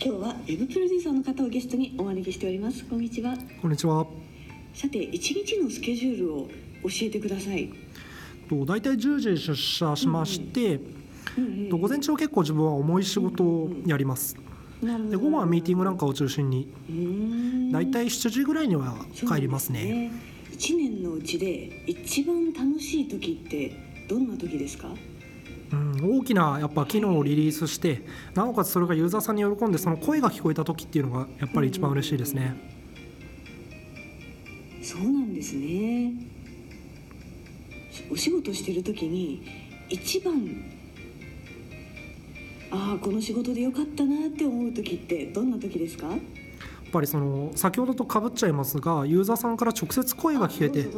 今日はウェブプロデューサーの方をゲストにお招きしております。こんにちは。こんにちは。さて一日のスケジュールを教えてください。と大体10時出社しまして、うんと午前中は結構自分は重い仕事をやります。なるほどで午後はミーティングなんかを中心に大体7時ぐらいには帰りますね。一年のうちで一番楽しい時ってどんな時ですか？うん、大きなやっぱ機能をリリースしてなおかつそれがユーザーさんに喜んでその声が聞こえた時っていうのがやっぱり一番嬉しいですね。そうなんですね。お仕事してる時に一番ああこの仕事でよかったなって思う時ってどんな時ですか？やっぱりその先ほどと被っちゃいますがユーザーさんから直接声が聞けて